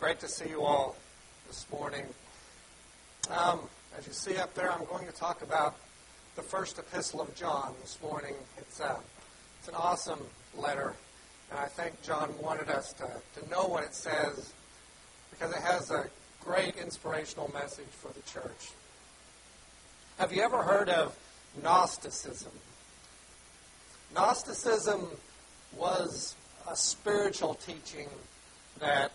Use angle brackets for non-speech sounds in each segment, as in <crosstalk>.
great to see you all this morning. Um, as you see up there, I'm going to talk about the first epistle of John this morning. It's, a, uh, it's an awesome letter, and I think John wanted us to, to know what it says because it has a great inspirational message for the church. Have you ever heard of Gnosticism? Gnosticism was a spiritual teaching that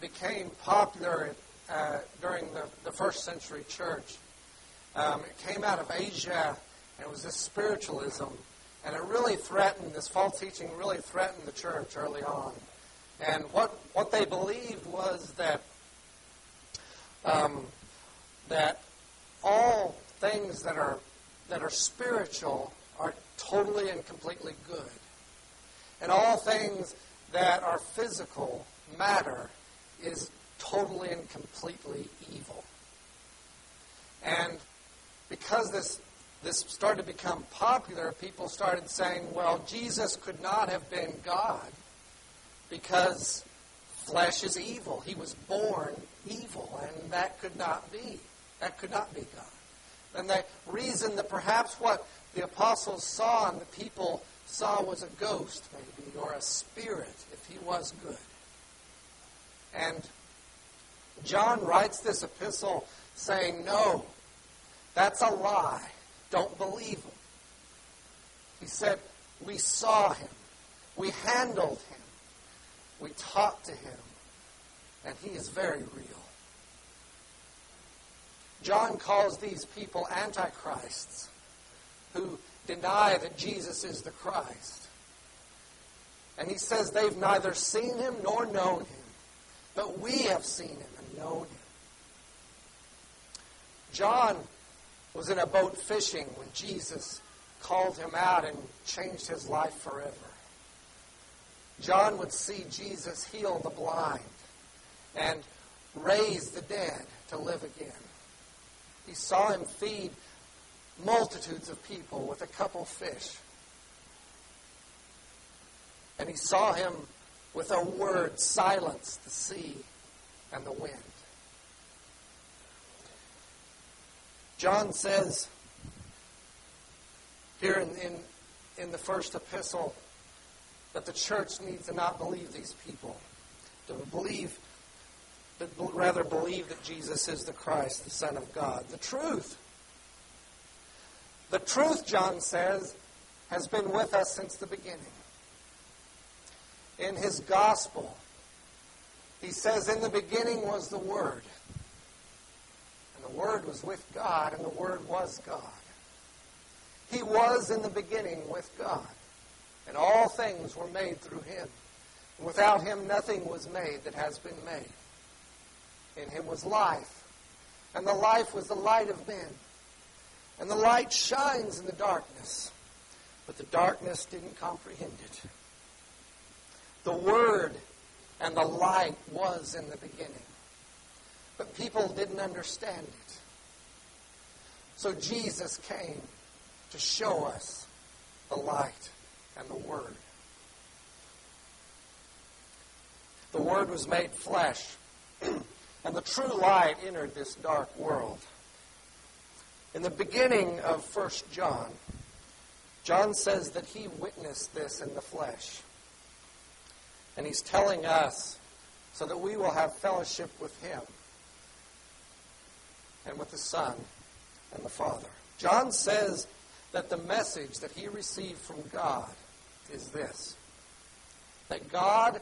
became popular uh, during the, the, first century church. Um, it came out of Asia, and it was this spiritualism, and it really threatened, this false teaching really threatened the church early on. And what, what they believed was that, um, that all things that are, that are spiritual are totally and completely good. And all things that are physical, matter, is totally and completely evil. And because this this started to become popular, people started saying, well, Jesus could not have been God because flesh is evil. He was born evil, and that could not be. That could not be God. And they reasoned that perhaps what the apostles saw and the people saw was a ghost, maybe, or a spirit, if he was good. And John writes this epistle saying, No, that's a lie. Don't believe him. He said, We saw him. We handled him. We talked to him. And he is very real. John calls these people antichrists who deny that Jesus is the Christ. And he says they've neither seen him nor known him. But we have seen him and known him. John was in a boat fishing when Jesus called him out and changed his life forever. John would see Jesus heal the blind and raise the dead to live again. He saw him feed multitudes of people with a couple fish. And he saw him with a word silence the sea and the wind. John says here in, in, in the first epistle that the church needs to not believe these people, to believe, but rather believe that Jesus is the Christ, the Son of God. The truth. The truth, John says, has been with us since the beginning in his gospel. He says, In the beginning was the Word. And the Word was with God, and the Word was God. He was in the beginning with God. And all things were made through him. And without him, nothing was made that has been made. In him was life. And the life was the light of men. And the light shines in the darkness. But the darkness didn't comprehend it. The Word and the light was in the beginning. But people didn't understand it. So Jesus came to show us the light and the Word. The Word was made flesh, <clears throat> and the true light entered this dark world. In the beginning of 1 John, John says that he witnessed this in the flesh. And he's telling us so that we will have fellowship with him and with the Son and the Father. John says that the message that he received from God is this that God,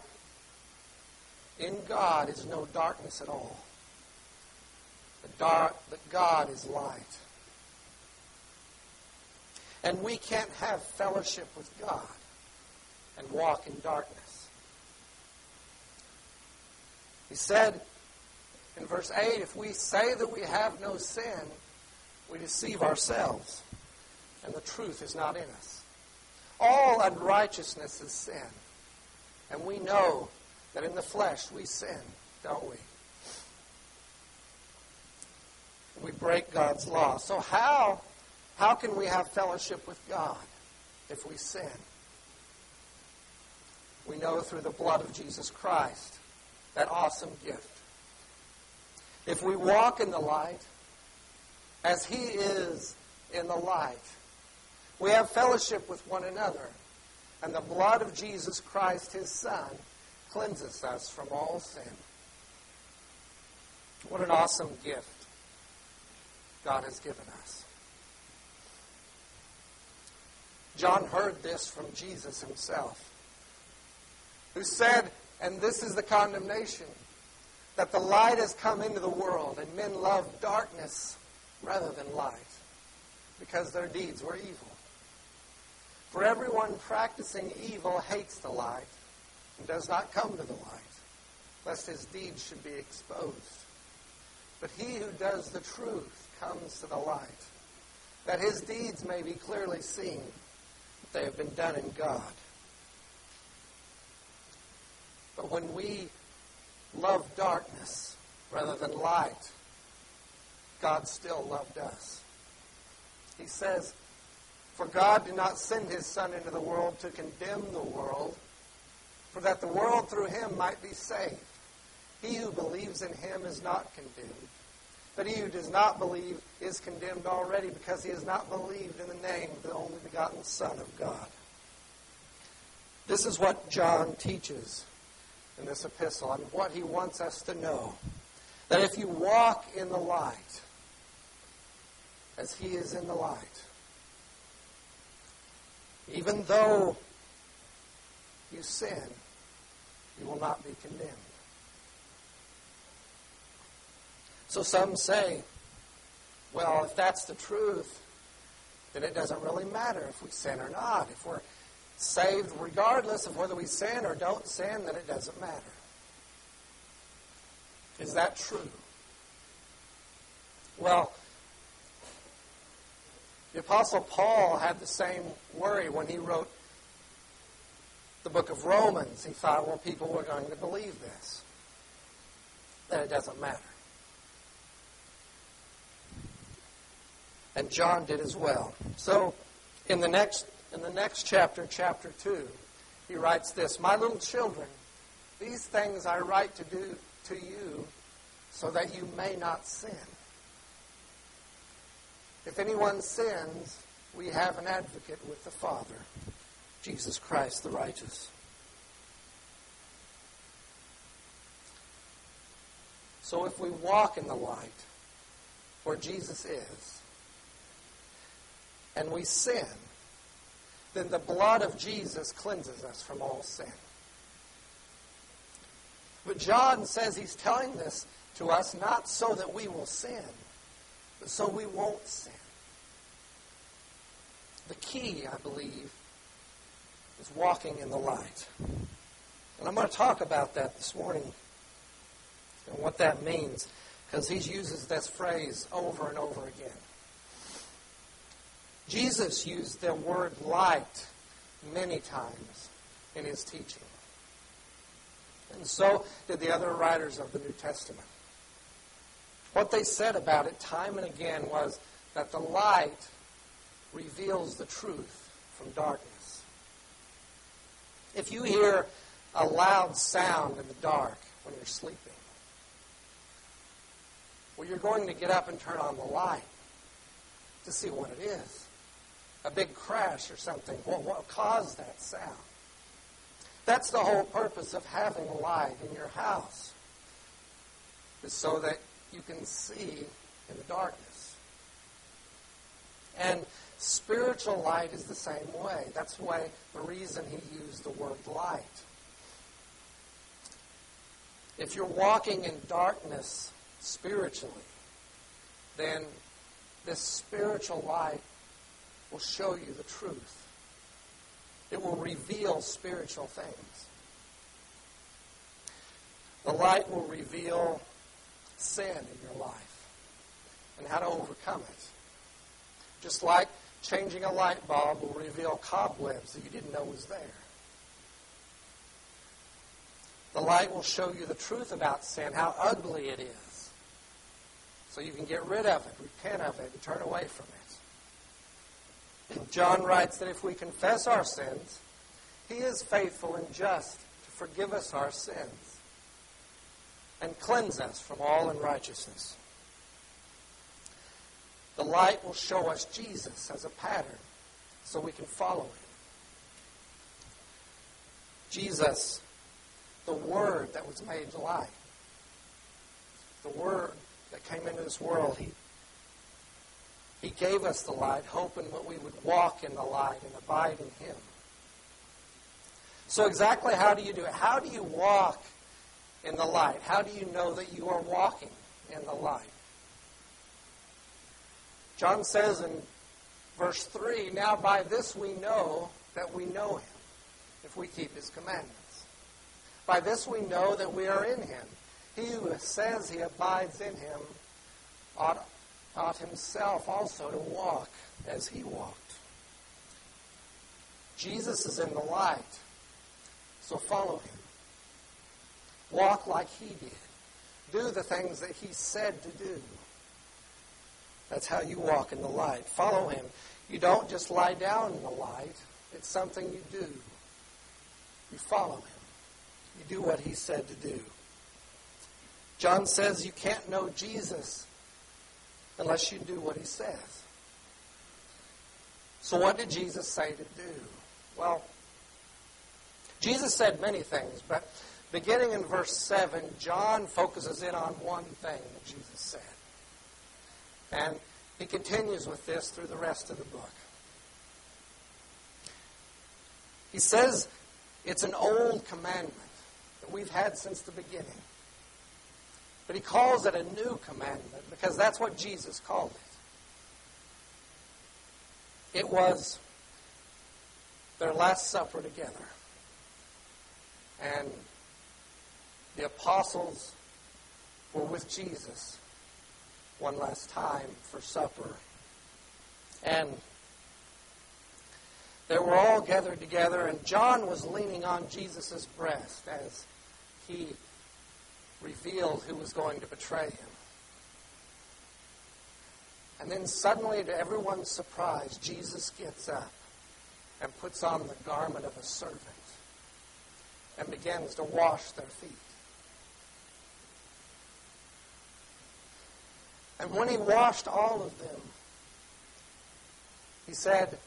in God, is no darkness at all. That God is light. And we can't have fellowship with God and walk in darkness. He said in verse 8 if we say that we have no sin, we deceive ourselves, and the truth is not in us. All unrighteousness is sin. And we know that in the flesh we sin, don't we? We break God's law. So how how can we have fellowship with God if we sin? We know through the blood of Jesus Christ. That awesome gift. If we walk in the light, as He is in the light, we have fellowship with one another, and the blood of Jesus Christ, His Son, cleanses us from all sin. What an awesome gift God has given us. John heard this from Jesus himself, who said, and this is the condemnation, that the light has come into the world, and men love darkness rather than light, because their deeds were evil. For everyone practicing evil hates the light and does not come to the light, lest his deeds should be exposed. But he who does the truth comes to the light, that his deeds may be clearly seen, that they have been done in God. But when we love darkness rather than light, God still loved us. He says, For God did not send his Son into the world to condemn the world, for that the world through him might be saved. He who believes in him is not condemned. But he who does not believe is condemned already because he has not believed in the name of the only begotten Son of God. This is what John teaches in this epistle and what he wants us to know. That if you walk in the light, as he is in the light, even though you sin, you will not be condemned. So some say, well, if that's the truth, then it doesn't really matter if we sin or not. If we're saved regardless of whether we sin or don't sin, then it doesn't matter. Is that true? Well, the Apostle Paul had the same worry when he wrote the book of Romans. He thought, well, people were going to believe this, that it doesn't matter. And John did as well. So, in the next in the next chapter, chapter 2, he writes this My little children, these things I write to do to you so that you may not sin. If anyone sins, we have an advocate with the Father, Jesus Christ the righteous. So if we walk in the light where Jesus is, and we sin, then the blood of Jesus cleanses us from all sin. But John says he's telling this to us not so that we will sin, but so we won't sin. The key, I believe, is walking in the light. And I'm going to talk about that this morning and what that means because he uses this phrase over and over again. Jesus used the word light many times in his teaching. And so did the other writers of the New Testament. What they said about it time and again was that the light reveals the truth from darkness. If you hear a loud sound in the dark when you're sleeping, well, you're going to get up and turn on the light to see what it is a big crash or something. Well, what caused that sound? That's the whole purpose of having a light in your house, is so that you can see in the darkness. And spiritual light is the same way. That's why the reason he used the word light. If you're walking in darkness spiritually, then this spiritual light will show you the truth. It will reveal spiritual things. The light will reveal sin in your life and how to overcome it. Just like changing a light bulb will reveal cobwebs that you didn't know was there. The light will show you the truth about sin, how ugly it is, so you can get rid of it, repent of it, and turn away from it. John writes that if we confess our sins, he is faithful and just to forgive us our sins and cleanse us from all unrighteousness. The light will show us Jesus as a pattern so we can follow him. Jesus, the Word that was made light, the Word that came into this world, he, he gave us the light, hoping that we would walk in the light and abide in Him. So, exactly how do you do it? How do you walk in the light? How do you know that you are walking in the light? John says in verse 3 Now by this we know that we know him, if we keep his commandments. By this we know that we are in him. He who says he abides in him ought, ought himself also to walk as he walked. Jesus is in the light, so follow him. Walk like he did. Do the things that he said to do. That's how you walk in the light. Follow him. You don't just lie down in the light, it's something you do. You follow him. You do what he said to do. John says you can't know Jesus unless you do what he says. So, what did Jesus say to do? Well, Jesus said many things, but beginning in verse 7, John focuses in on one thing that Jesus said. And he continues with this through the rest of the book. He says it's an old commandment that we've had since the beginning. But he calls it a new commandment because that's what Jesus called it. It was their Last Supper together. And the apostles were with Jesus one last time for supper. And they were all gathered together, and John was leaning on Jesus' breast as he revealed who was going to betray him. And then suddenly, to everyone's surprise, Jesus gets up and puts on the garment of a servant and begins to wash their feet. And when he washed all of them, he said,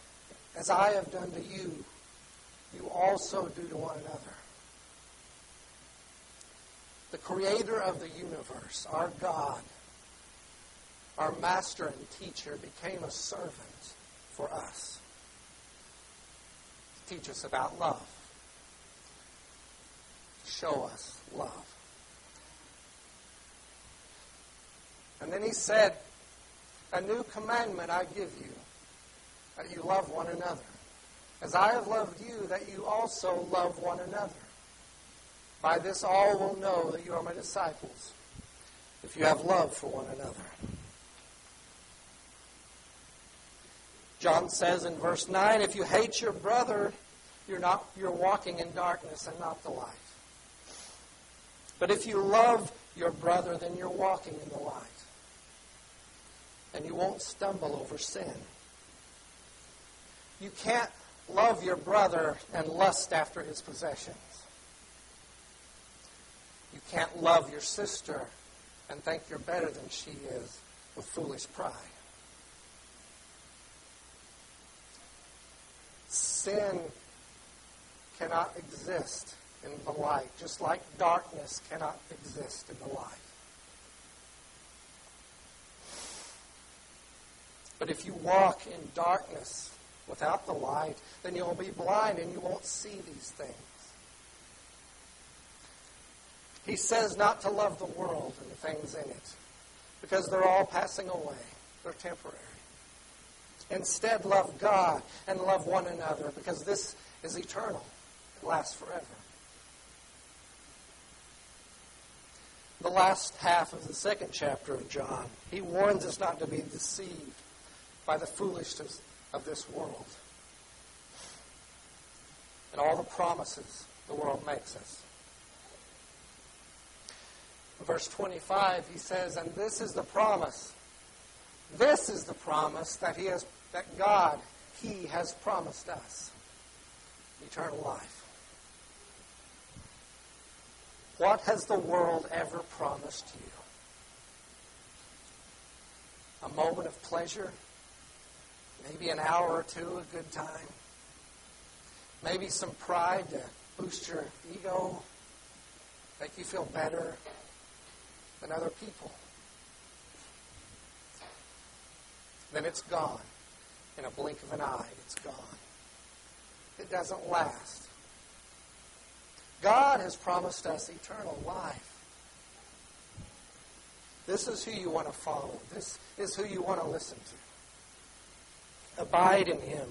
As I have done to you, you also do to one another. The creator of the universe, our God, our master and teacher, became a servant for us to teach us about love, to show us love. And then he said, A new commandment I give you, that you love one another. As I have loved you, that you also love one another. By this all will know that you are my disciples, if you have love for one another. John says in verse 9, if you hate your brother, you're not you're walking in darkness and not the light. But if you love your brother, then you're walking in the light and you won't stumble over sin. You can't love your brother and lust after his possessions. You can't love your sister and think you're better than she is with foolish pride. Sin cannot exist in the light, just like darkness cannot exist in the light. But if you walk in darkness without the light, then you'll be blind and you won't see these things. He says not to love the world and the things in it because they're all passing away, they're temporary. Instead, love God and love one another because this is eternal, it lasts forever. The last half of the second chapter of John, he warns us not to be deceived by the foolishness of this world and all the promises the world makes us. Verse 25, he says, And this is the promise. This is the promise that he has that God, He has promised us. Eternal life. What has the world ever promised you? A moment of pleasure? Maybe an hour or two, a good time? Maybe some pride to boost your ego, make you feel better than other people? Then it's gone. In a blink of an eye, it's gone. It doesn't last. God has promised us eternal life. This is who you want to follow. This is who you want to listen to. Abide in Him.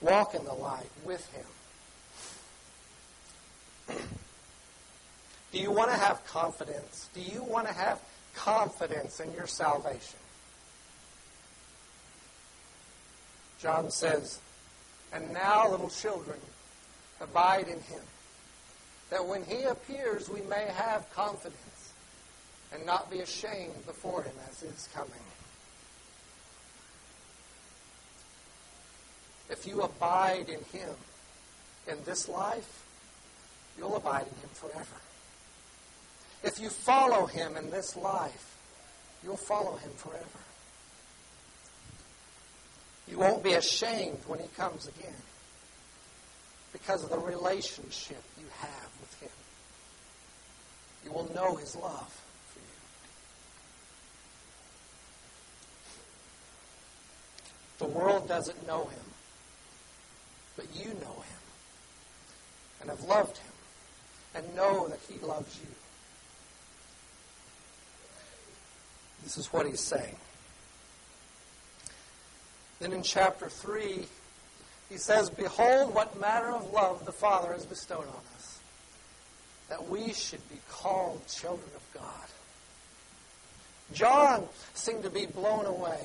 Walk in the light with Him. Do you want to have confidence? Do you want to have confidence in your salvation? John says, And now, little children, abide in Him that when he appears, we may have confidence and not be ashamed before him as is coming. If you abide in him in this life, you'll abide in him forever. If you follow him in this life, you'll follow him forever. You won't be ashamed when he comes again because of the relationship you have with Him. You will know His love for you. The world doesn't know Him, but you know Him and have loved Him and know that He loves you. This is what He's saying. Then in chapter 3, he says, Behold, what manner of love the Father has bestowed on us, that we should be called children of God. John seemed to be blown away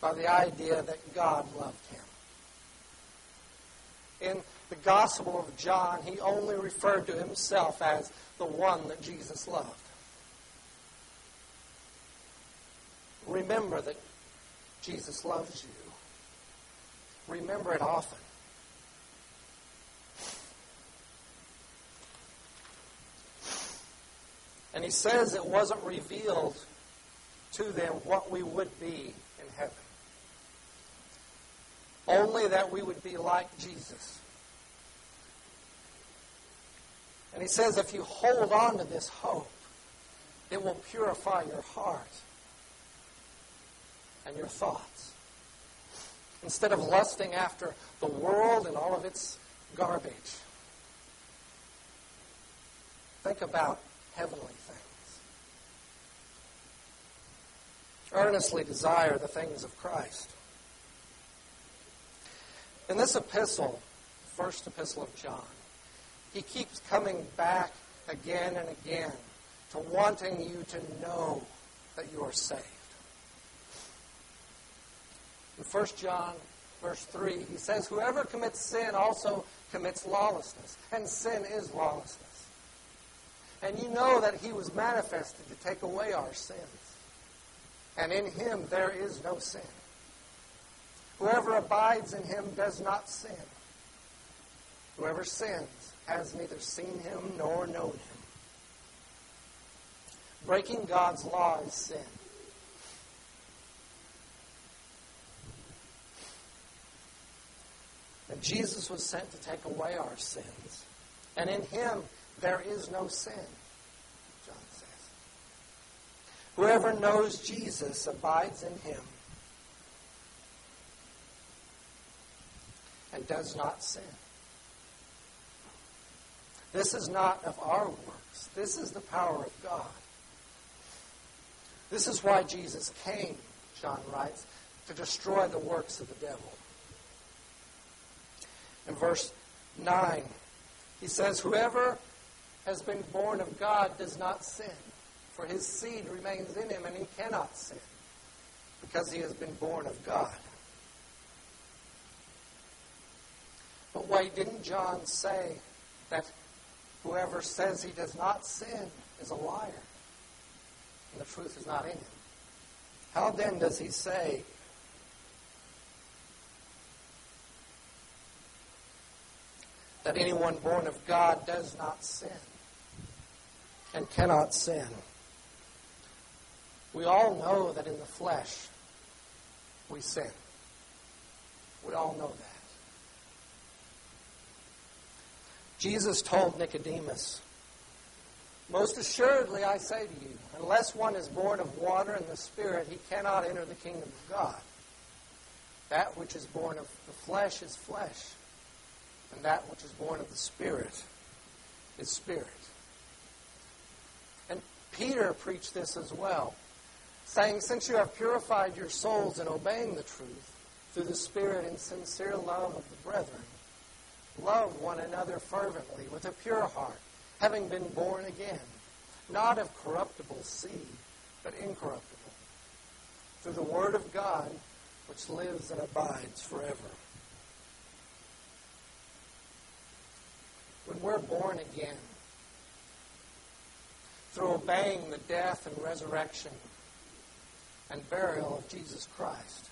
by the idea that God loved him. In the Gospel of John, he only referred to himself as the one that Jesus loved. Remember that Jesus loves you remember it often. And he says it wasn't revealed to them what we would be in heaven. Only that we would be like Jesus. And he says if you hold on to this hope, it will purify your heart and your thoughts. Instead of lusting after the world and all of its garbage, think about heavenly things. Earnestly desire the things of Christ. In this epistle, first epistle of John, he keeps coming back again and again to wanting you to know that you are saved. In 1 John verse 3, he says, Whoever commits sin also commits lawlessness, and sin is lawlessness. And you know that he was manifested to take away our sins. And in him there is no sin. Whoever abides in him does not sin. Whoever sins has neither seen him nor known him. Breaking God's law is sin. Jesus was sent to take away our sins. And in him there is no sin, John says. Whoever knows Jesus abides in him and does not sin. This is not of our works. This is the power of God. This is why Jesus came, John writes, to destroy the works of the devil in verse 9. He says, Whoever has been born of God does not sin, for his seed remains in him, and he cannot sin, because he has been born of God. But why didn't John say that whoever says he does not sin is a liar, and the truth is not in him? How then does he say that anyone born of God does not sin. and cannot sin. We all know that in the flesh we sin. We all know that. Jesus told Nicodemus, Most assuredly I say to you, unless one is born of water and the Spirit, he cannot enter the kingdom of God. That which is born of the flesh is flesh, and that which is born of the Spirit is spirit. And Peter preached this as well, saying, Since you have purified your souls in obeying the truth through the Spirit and sincere love of the brethren, Love one another fervently with a pure heart, having been born again, not of corruptible seed, but incorruptible, through the Word of God, which lives and abides forever. We're born again, through obeying the death and resurrection and burial of Jesus Christ,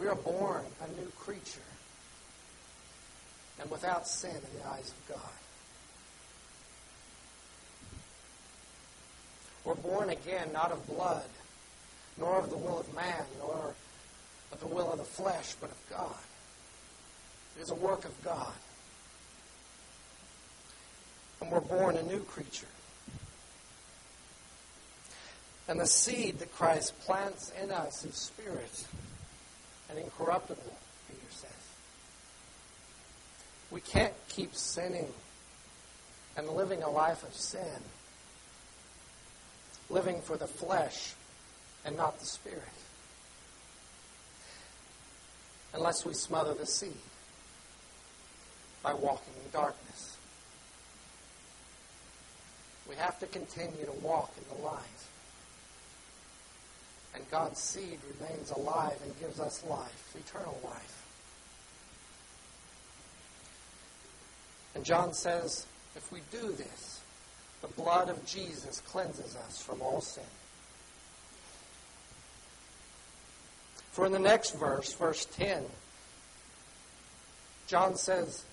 We are born a new creature and without sin in the eyes of God. We're born again not of blood, nor of the will of man, nor of the will of the flesh, but of God. Is a work of God. And we're born a new creature. And the seed that Christ plants in us is spirit and incorruptible, Peter says. We can't keep sinning and living a life of sin, living for the flesh and not the spirit, unless we smother the seed by walking in darkness. We have to continue to walk in the light and God's seed remains alive and gives us life, eternal life. And John says, if we do this, the blood of Jesus cleanses us from all sin. For in the next verse, verse 10, John says,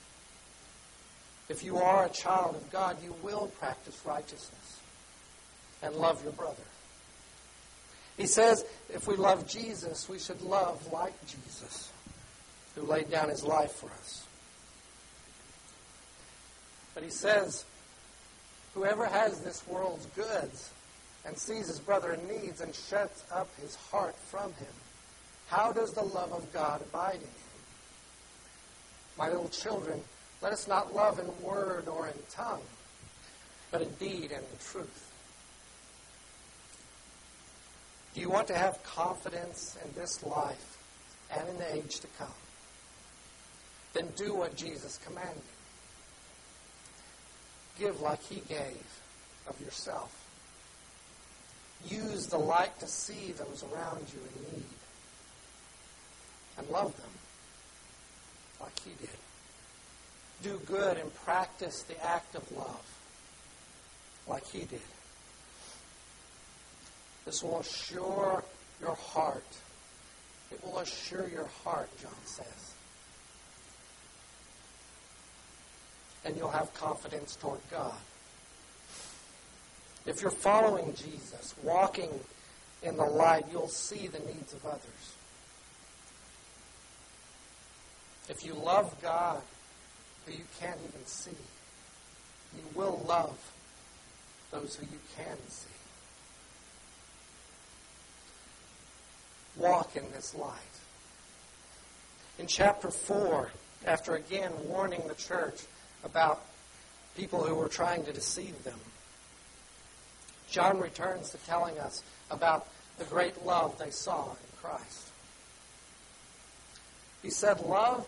if you are a child of God, you will practice righteousness and love your brother. He says if we love Jesus, we should love like Jesus, who laid down his life for us. But he says, whoever has this world's goods and sees his brother in needs and shuts up his heart from him, how does the love of God abide in him? My little children, let us not love in word or in tongue, but in deed and in truth. Do you want to have confidence in this life and in the age to come? Then do what Jesus commanded. Give like he gave of yourself. Use the light to see those around you in need. And love them like he did. Do good and practice the act of love like he did. This will assure your heart. It will assure your heart, John says. And you'll have confidence toward God. If you're following Jesus, walking in the light, you'll see the needs of others. If you love God, who you can't even see, you will love those who you can see. walk in this light. In chapter 4, after again warning the church about people who were trying to deceive them, John returns to telling us about the great love they saw in Christ. He said, Love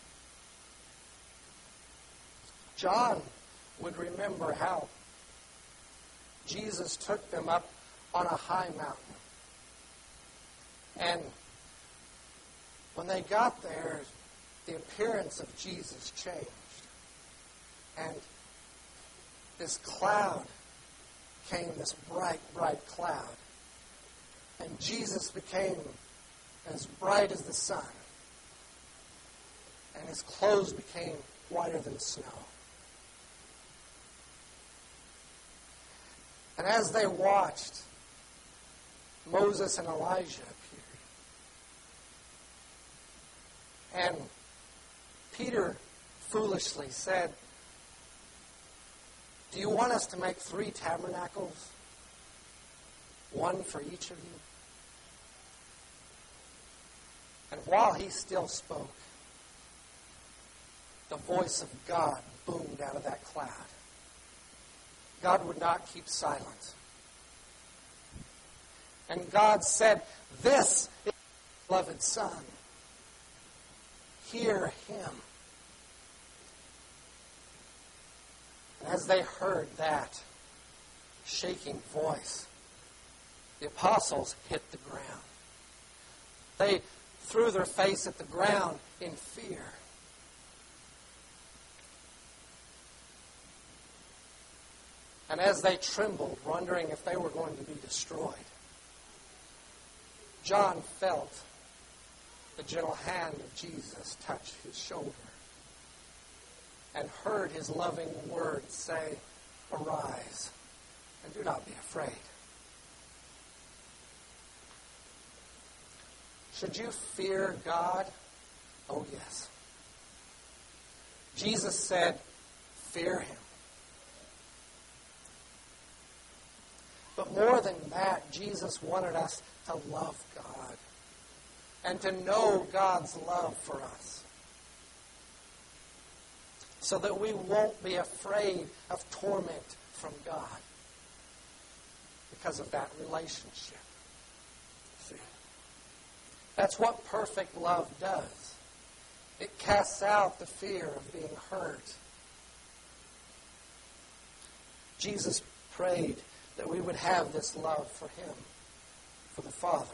John would remember how Jesus took them up on a high mountain. And when they got there, the appearance of Jesus changed. And this cloud came, this bright, bright cloud. And Jesus became as bright as the sun. And his clothes became whiter than snow. And as they watched, Moses and Elijah appeared. And Peter foolishly said, Do you want us to make three tabernacles? One for each of you? And while he still spoke, the voice of God boomed out of that cloud. God would not keep silent. And God said, This is my beloved Son. Hear him. And as they heard that shaking voice, the apostles hit the ground. They threw their face at the ground in fear. And as they trembled, wondering if they were going to be destroyed, John felt the gentle hand of Jesus touch his shoulder and heard his loving words say, Arise and do not be afraid. Should you fear God? Oh, yes. Jesus said, Fear him. But more than that, Jesus wanted us to love God and to know God's love for us so that we won't be afraid of torment from God because of that relationship. See? That's what perfect love does. It casts out the fear of being hurt. Jesus prayed that we would have this love for Him, for the Father,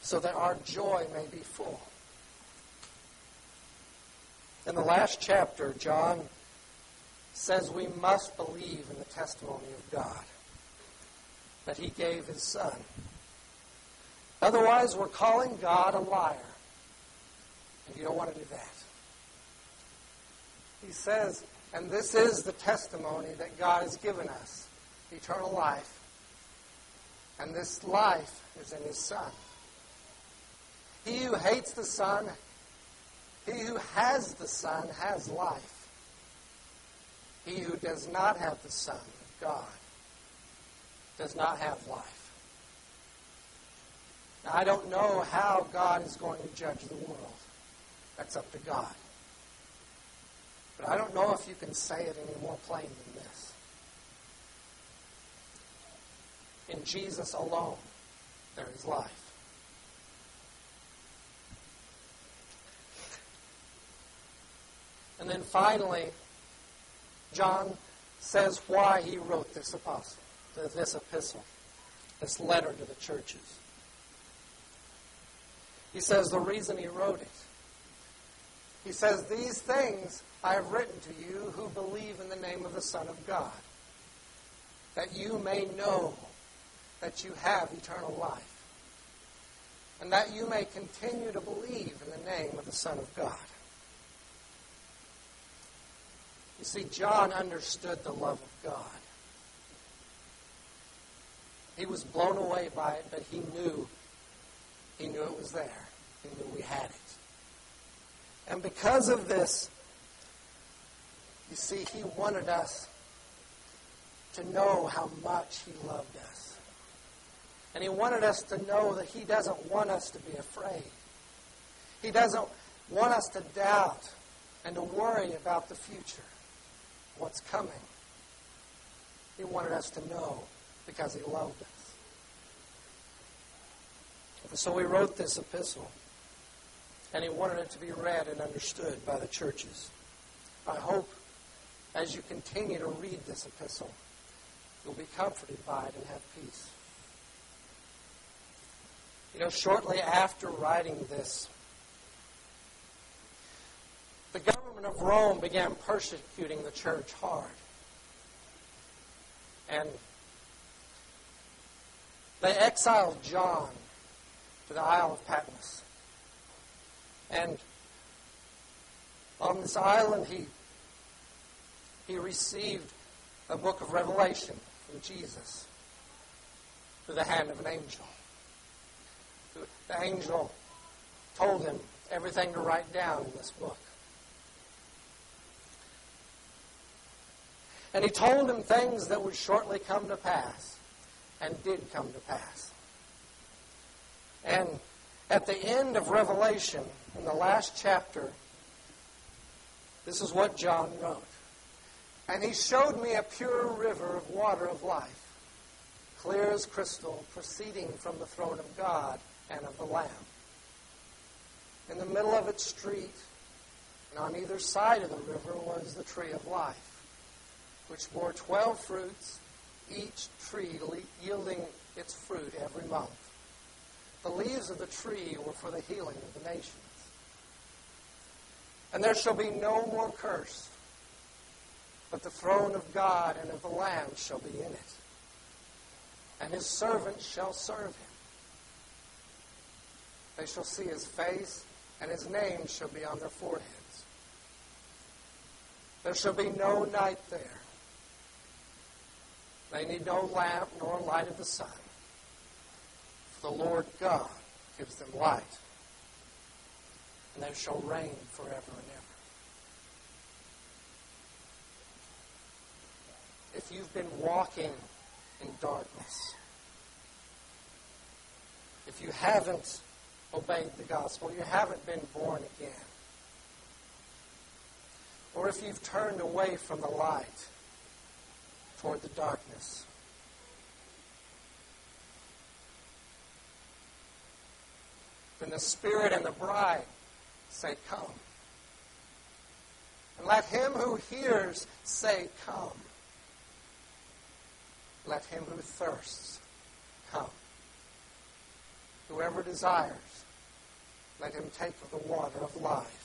so that our joy may be full. In the last chapter, John says we must believe in the testimony of God, that He gave His Son. Otherwise, we're calling God a liar. And you don't want to do that. He says, and this is the testimony that God has given us eternal life. And this life is in His Son. He who hates the Son, he who has the Son, has life. He who does not have the Son of God does not have life. Now, I don't know how God is going to judge the world. That's up to God. I don't know if you can say it any more plain than this. In Jesus alone, there is life. And then finally, John says why he wrote this apostle, this epistle, this letter to the churches. He says the reason he wrote it. He says, These things I have written to you who believe in the name of the Son of God, that you may know that you have eternal life, and that you may continue to believe in the name of the Son of God. You see, John understood the love of God. He was blown away by it, but he knew he knew it was there. He knew we had it. And because of this, you see, he wanted us to know how much he loved us. And he wanted us to know that he doesn't want us to be afraid. He doesn't want us to doubt and to worry about the future, what's coming. He wanted us to know because he loved us. So he wrote this epistle, and he wanted it to be read and understood by the churches. I hope as you continue to read this epistle, you'll be comforted by it and have peace. You know, shortly after writing this, the government of Rome began persecuting the church hard. And they exiled John to the Isle of Patmos. And on this island, he, he received a book of Revelation from Jesus through the hand of an angel. The angel told him everything to write down in this book. And he told him things that would shortly come to pass, and did come to pass. And at the end of Revelation, in the last chapter, this is what John wrote. And he showed me a pure river of water of life, clear as crystal, proceeding from the throne of God and of the Lamb. In the middle of its street, and on either side of the river, was the tree of life, which bore twelve fruits, each tree yielding its fruit every month. The leaves of the tree were for the healing of the nations. And there shall be no more curse, but the throne of God and of the Lamb shall be in it. And his servants shall serve him. They shall see his face, and his name shall be on their foreheads. There shall be no night there. They need no lamp nor light of the sun. For the Lord God gives them light and they shall reign forever and ever. If you've been walking in darkness, if you haven't obeyed the gospel, you haven't been born again, or if you've turned away from the light toward the darkness, then the Spirit and the bride say, Come. And let him who hears say, Come. Let him who thirsts come. Whoever desires, let him take of the water of life